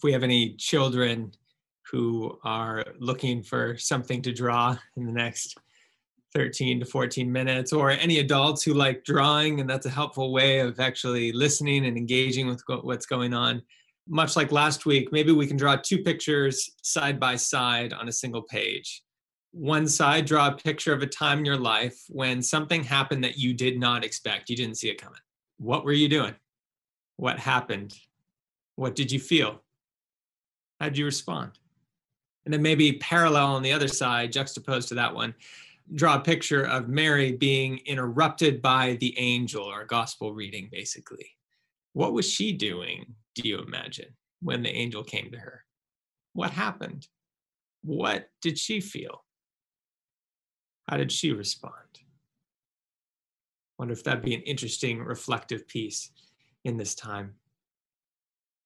if we have any children who are looking for something to draw in the next 13 to 14 minutes, or any adults who like drawing, and that's a helpful way of actually listening and engaging with what's going on. Much like last week, maybe we can draw two pictures side by side on a single page. One side, draw a picture of a time in your life when something happened that you did not expect. You didn't see it coming. What were you doing? What happened? What did you feel? How did you respond? And then maybe parallel on the other side, juxtaposed to that one, draw a picture of Mary being interrupted by the angel or gospel reading, basically. What was she doing, do you imagine, when the angel came to her? What happened? What did she feel? How did she respond? Wonder if that'd be an interesting reflective piece in this time.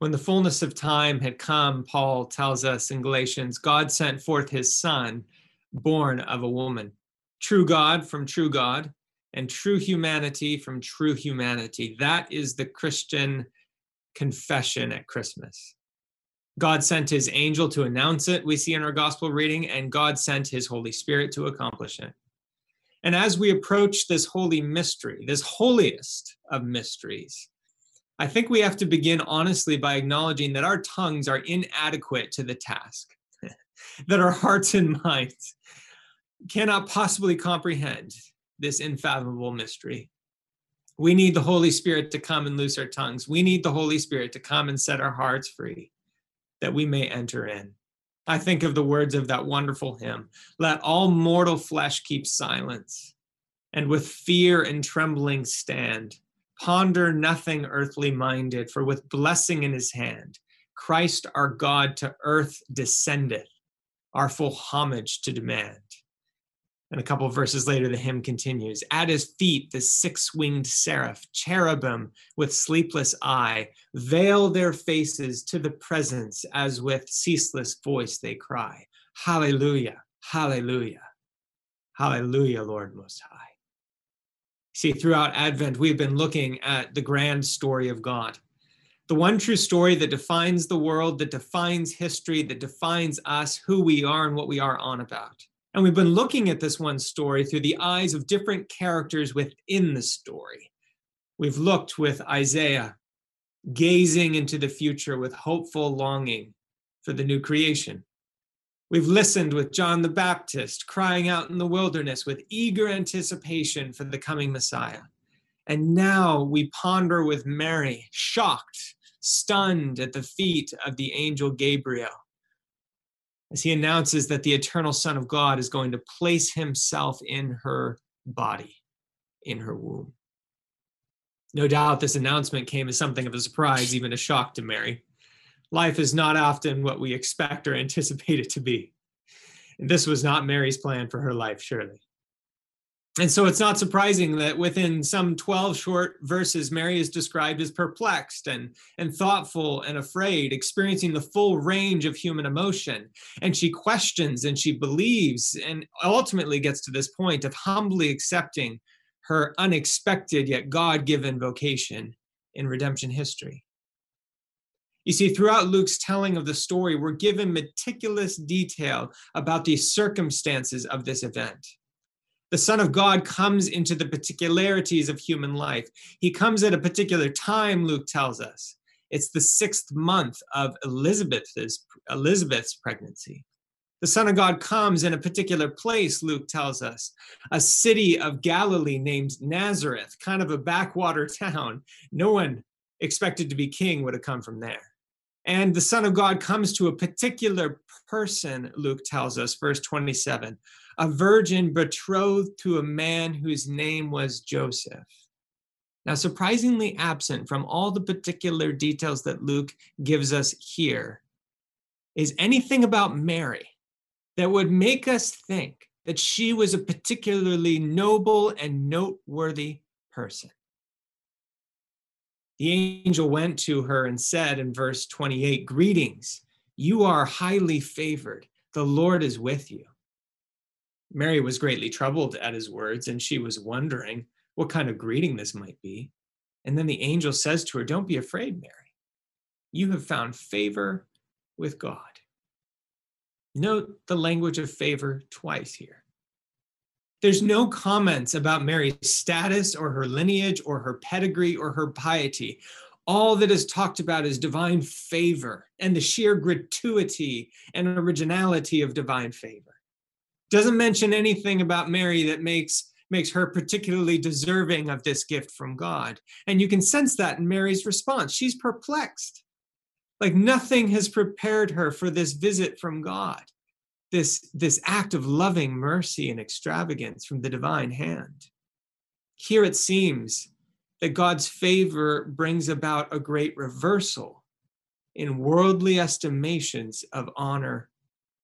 When the fullness of time had come, Paul tells us in Galatians, God sent forth his son, born of a woman, true God from true God, and true humanity from true humanity. That is the Christian confession at Christmas. God sent his angel to announce it, we see in our gospel reading, and God sent his Holy Spirit to accomplish it. And as we approach this holy mystery, this holiest of mysteries, I think we have to begin honestly by acknowledging that our tongues are inadequate to the task, that our hearts and minds cannot possibly comprehend this unfathomable mystery. We need the Holy Spirit to come and loose our tongues. We need the Holy Spirit to come and set our hearts free that we may enter in. I think of the words of that wonderful hymn Let all mortal flesh keep silence, and with fear and trembling stand Ponder nothing earthly minded, for with blessing in his hand, Christ our God to earth descendeth, our full homage to demand. And a couple verses later, the hymn continues At his feet, the six winged seraph, cherubim with sleepless eye, veil their faces to the presence as with ceaseless voice they cry, Hallelujah, Hallelujah, Hallelujah, Lord Most High. See, throughout Advent, we've been looking at the grand story of God. The one true story that defines the world, that defines history, that defines us, who we are, and what we are on about. And we've been looking at this one story through the eyes of different characters within the story. We've looked with Isaiah, gazing into the future with hopeful longing for the new creation. We've listened with John the Baptist crying out in the wilderness with eager anticipation for the coming Messiah. And now we ponder with Mary, shocked, stunned at the feet of the angel Gabriel, as he announces that the eternal Son of God is going to place himself in her body, in her womb. No doubt this announcement came as something of a surprise, even a shock to Mary life is not often what we expect or anticipate it to be. And this was not Mary's plan for her life, surely. And so it's not surprising that within some 12 short verses, Mary is described as perplexed and, and thoughtful and afraid, experiencing the full range of human emotion. And she questions and she believes and ultimately gets to this point of humbly accepting her unexpected yet God given vocation in redemption history. You see, throughout Luke's telling of the story, we're given meticulous detail about the circumstances of this event. The Son of God comes into the particularities of human life. He comes at a particular time, Luke tells us. It's the sixth month of Elizabeth's, Elizabeth's pregnancy. The Son of God comes in a particular place, Luke tells us, a city of Galilee named Nazareth, kind of a backwater town. No one expected to be king would have come from there. And the Son of God comes to a particular person, Luke tells us, verse 27, a virgin betrothed to a man whose name was Joseph. Now, surprisingly absent from all the particular details that Luke gives us here is anything about Mary that would make us think that she was a particularly noble and noteworthy person. The angel went to her and said in verse 28 Greetings, you are highly favored. The Lord is with you. Mary was greatly troubled at his words, and she was wondering what kind of greeting this might be. And then the angel says to her, Don't be afraid, Mary. You have found favor with God. Note the language of favor twice here. There's no comments about Mary's status or her lineage or her pedigree or her piety. All that is talked about is divine favor and the sheer gratuity and originality of divine favor. Doesn't mention anything about Mary that makes makes her particularly deserving of this gift from God. And you can sense that in Mary's response. She's perplexed. Like nothing has prepared her for this visit from God, this, this act of loving mercy and extravagance from the divine hand. Here it seems that God's favor brings about a great reversal in worldly estimations of honor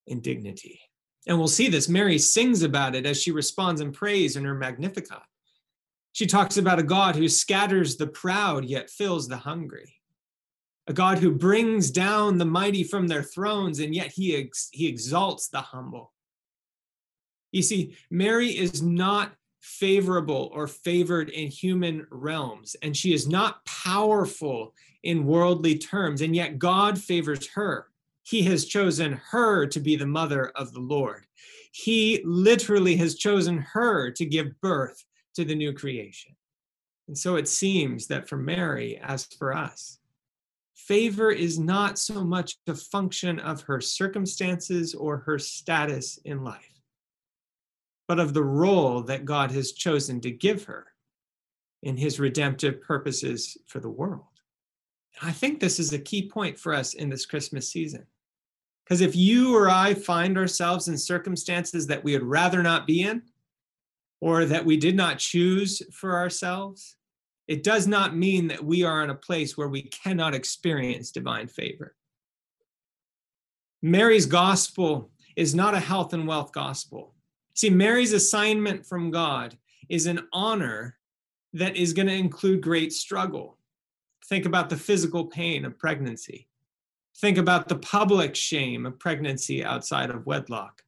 and dignity. And we'll see this. Mary sings about it as she responds in praise in her Magnificat. She talks about a God who scatters the proud yet fills the hungry, a God who brings down the mighty from their thrones and yet he, ex- he exalts the humble. You see, Mary is not favorable or favored in human realms, and she is not powerful in worldly terms, and yet God favors her he has chosen her to be the mother of the Lord. He literally has chosen her to give birth to the new creation. And so it seems that for Mary, as for us, favor is not so much a function of her circumstances or her status in life, but of the role that God has chosen to give her in his redemptive purposes for the world. I think this is a key point for us in this Christmas season. Because if you or I find ourselves in circumstances that we would rather not be in, or that we did not choose for ourselves, it does not mean that we are in a place where we cannot experience divine favor. Mary's gospel is not a health and wealth gospel. See, Mary's assignment from God is an honor that is going to include great struggle. Think about the physical pain of pregnancy. Think about the public shame of pregnancy outside of wedlock.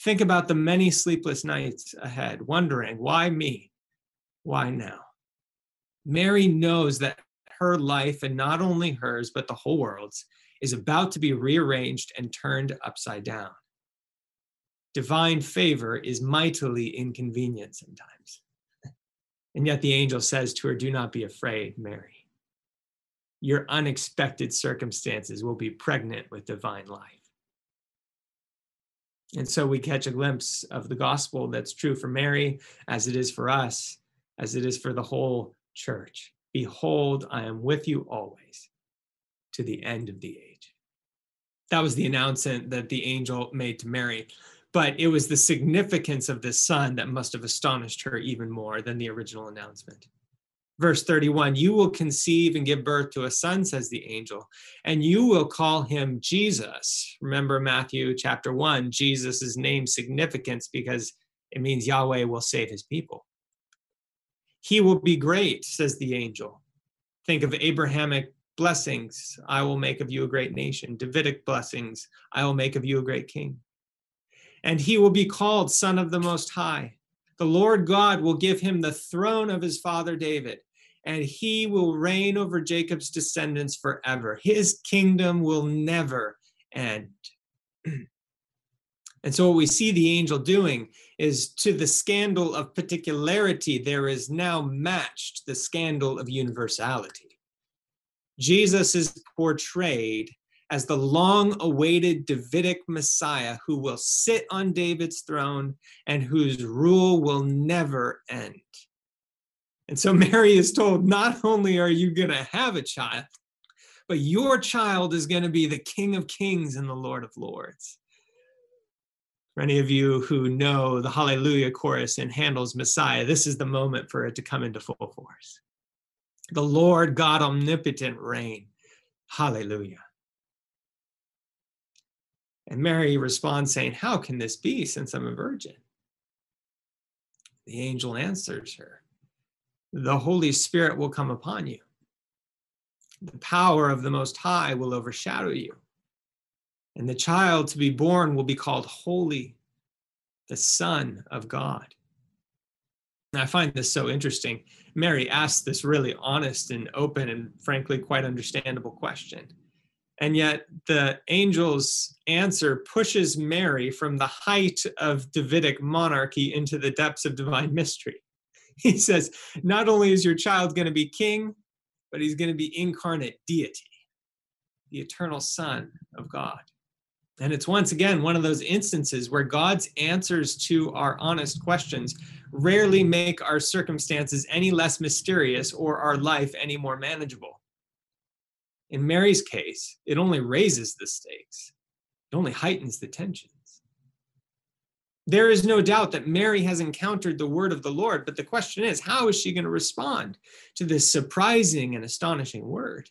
Think about the many sleepless nights ahead, wondering, why me? Why now? Mary knows that her life, and not only hers, but the whole world's, is about to be rearranged and turned upside down. Divine favor is mightily inconvenient sometimes. And yet the angel says to her, Do not be afraid, Mary your unexpected circumstances will be pregnant with divine life. And so we catch a glimpse of the gospel that's true for Mary, as it is for us, as it is for the whole church. Behold, I am with you always to the end of the age. That was the announcement that the angel made to Mary. But it was the significance of this son that must have astonished her even more than the original announcement. Verse 31 You will conceive and give birth to a son, says the angel, and you will call him Jesus. Remember Matthew chapter 1, Jesus' name significance because it means Yahweh will save his people. He will be great, says the angel. Think of Abrahamic blessings. I will make of you a great nation. Davidic blessings. I will make of you a great king. And he will be called Son of the Most High. The Lord God will give him the throne of his father David and he will reign over Jacob's descendants forever. His kingdom will never end. and so, what we see the angel doing is to the scandal of particularity, there is now matched the scandal of universality. Jesus is portrayed as the long awaited Davidic Messiah who will sit on David's throne and whose rule will never end. And so Mary is told, not only are you going to have a child, but your child is going to be the King of Kings and the Lord of Lords. For any of you who know the Hallelujah chorus in Handel's Messiah, this is the moment for it to come into full force. The Lord God omnipotent reign. Hallelujah. And Mary responds, saying, How can this be since I'm a virgin? The angel answers her, the Holy Spirit will come upon you. The power of the Most High will overshadow you. And the child to be born will be called Holy, the Son of God. And I find this so interesting. Mary asked this really honest and open and frankly quite understandable question And yet, the angel's answer pushes Mary from the height of Davidic monarchy into the depths of divine mystery. He says, Not only is your child going to be king, but he's going to be incarnate deity, the eternal Son of God. And it's once again one of those instances where God's answers to our honest questions rarely make our circumstances any less mysterious or our life any more manageable. In Mary's case, it only raises the stakes, it only heightens the tensions. There is no doubt that Mary has encountered the word of the Lord, but the question is, how is she going to respond to this surprising and astonishing word?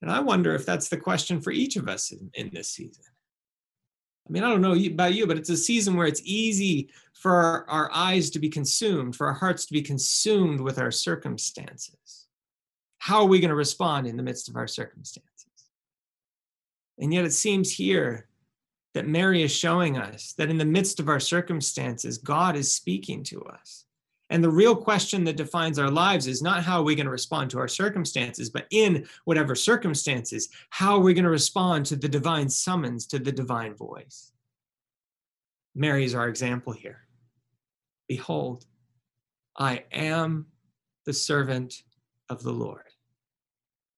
And I wonder if that's the question for each of us in, in this season. I mean, I don't know about you, but it's a season where it's easy for our, our eyes to be consumed, for our hearts to be consumed with our circumstances. How are we going to respond in the midst of our circumstances? And yet it seems here that Mary is showing us that in the midst of our circumstances, God is speaking to us. And the real question that defines our lives is not how are we going to respond to our circumstances, but in whatever circumstances, how are we going to respond to the divine summons, to the divine voice? Mary is our example here. Behold, I am the servant of the Lord.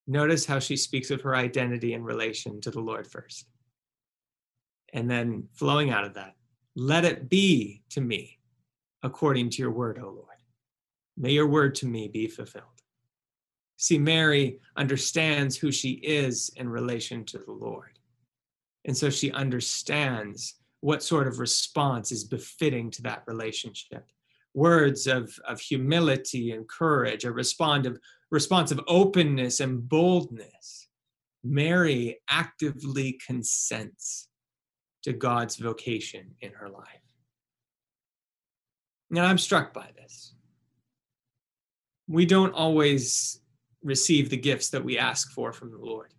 Notice how she speaks of her identity in relation to the Lord first. And then flowing out of that, let it be to me according to your word, O Lord. May your word to me be fulfilled. See, Mary understands who she is in relation to the Lord. And so she understands what sort of response is befitting to that relationship. Words of, of humility and courage, a response of, response of openness and boldness. Mary actively consents to God's vocation in her life. And I'm struck by this. We don't always receive the gifts that we ask for from the Lord.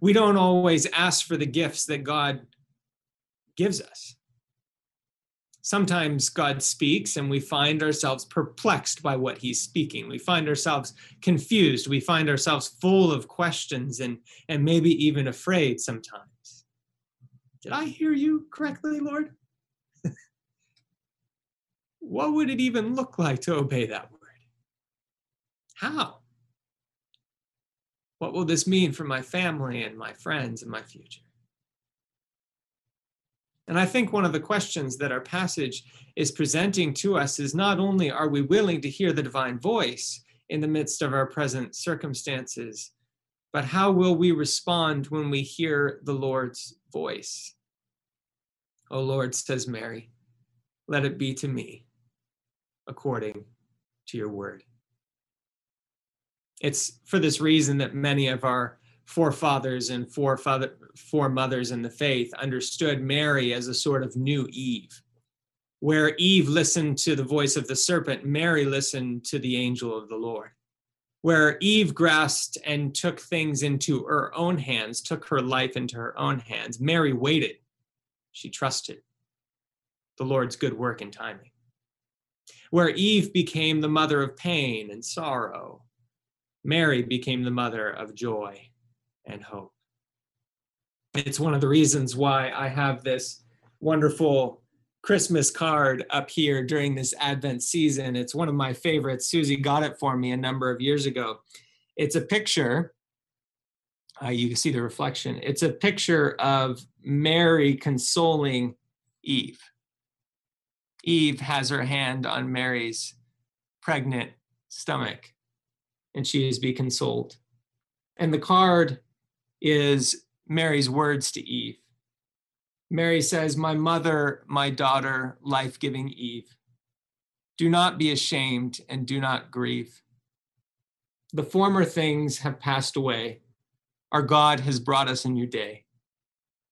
We don't always ask for the gifts that God gives us. Sometimes God speaks and we find ourselves perplexed by what he's speaking. We find ourselves confused. We find ourselves full of questions and, and maybe even afraid sometimes. Did I hear you correctly, Lord? What would it even look like to obey that word? How? What will this mean for my family and my friends and my future? And I think one of the questions that our passage is presenting to us is not only are we willing to hear the divine voice in the midst of our present circumstances, but how will we respond when we hear the Lord's voice? O Lord, says Mary, let it be to me according to your word. It's for this reason that many of our forefathers and forefather, foremothers in the faith understood Mary as a sort of new Eve. Where Eve listened to the voice of the serpent, Mary listened to the angel of the Lord. Where Eve grasped and took things into her own hands, took her life into her own hands, Mary waited. She trusted the Lord's good work and timing where Eve became the mother of pain and sorrow, Mary became the mother of joy and hope. It's one of the reasons why I have this wonderful Christmas card up here during this Advent season. It's one of my favorites. Susie got it for me a number of years ago. It's a picture. Uh, you can see the reflection. It's a picture of Mary consoling Eve. Eve has her hand on Mary's pregnant stomach and she is be consoled. And the card is Mary's words to Eve. Mary says, My mother, my daughter, life giving Eve, do not be ashamed and do not grieve. The former things have passed away. Our God has brought us a new day.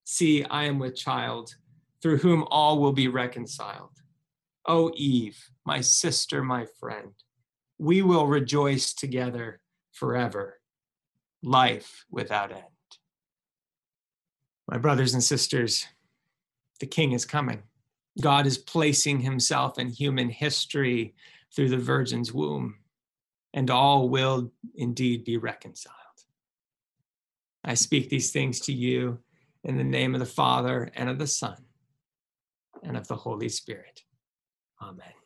See, I am with child, through whom all will be reconciled. O Eve, my sister, my friend, we will rejoice together forever, life without end. My brothers and sisters, the King is coming. God is placing himself in human history through the Virgin's womb, and all will indeed be reconciled. I speak these things to you in the name of the Father and of the Son and of the Holy Spirit. Amen.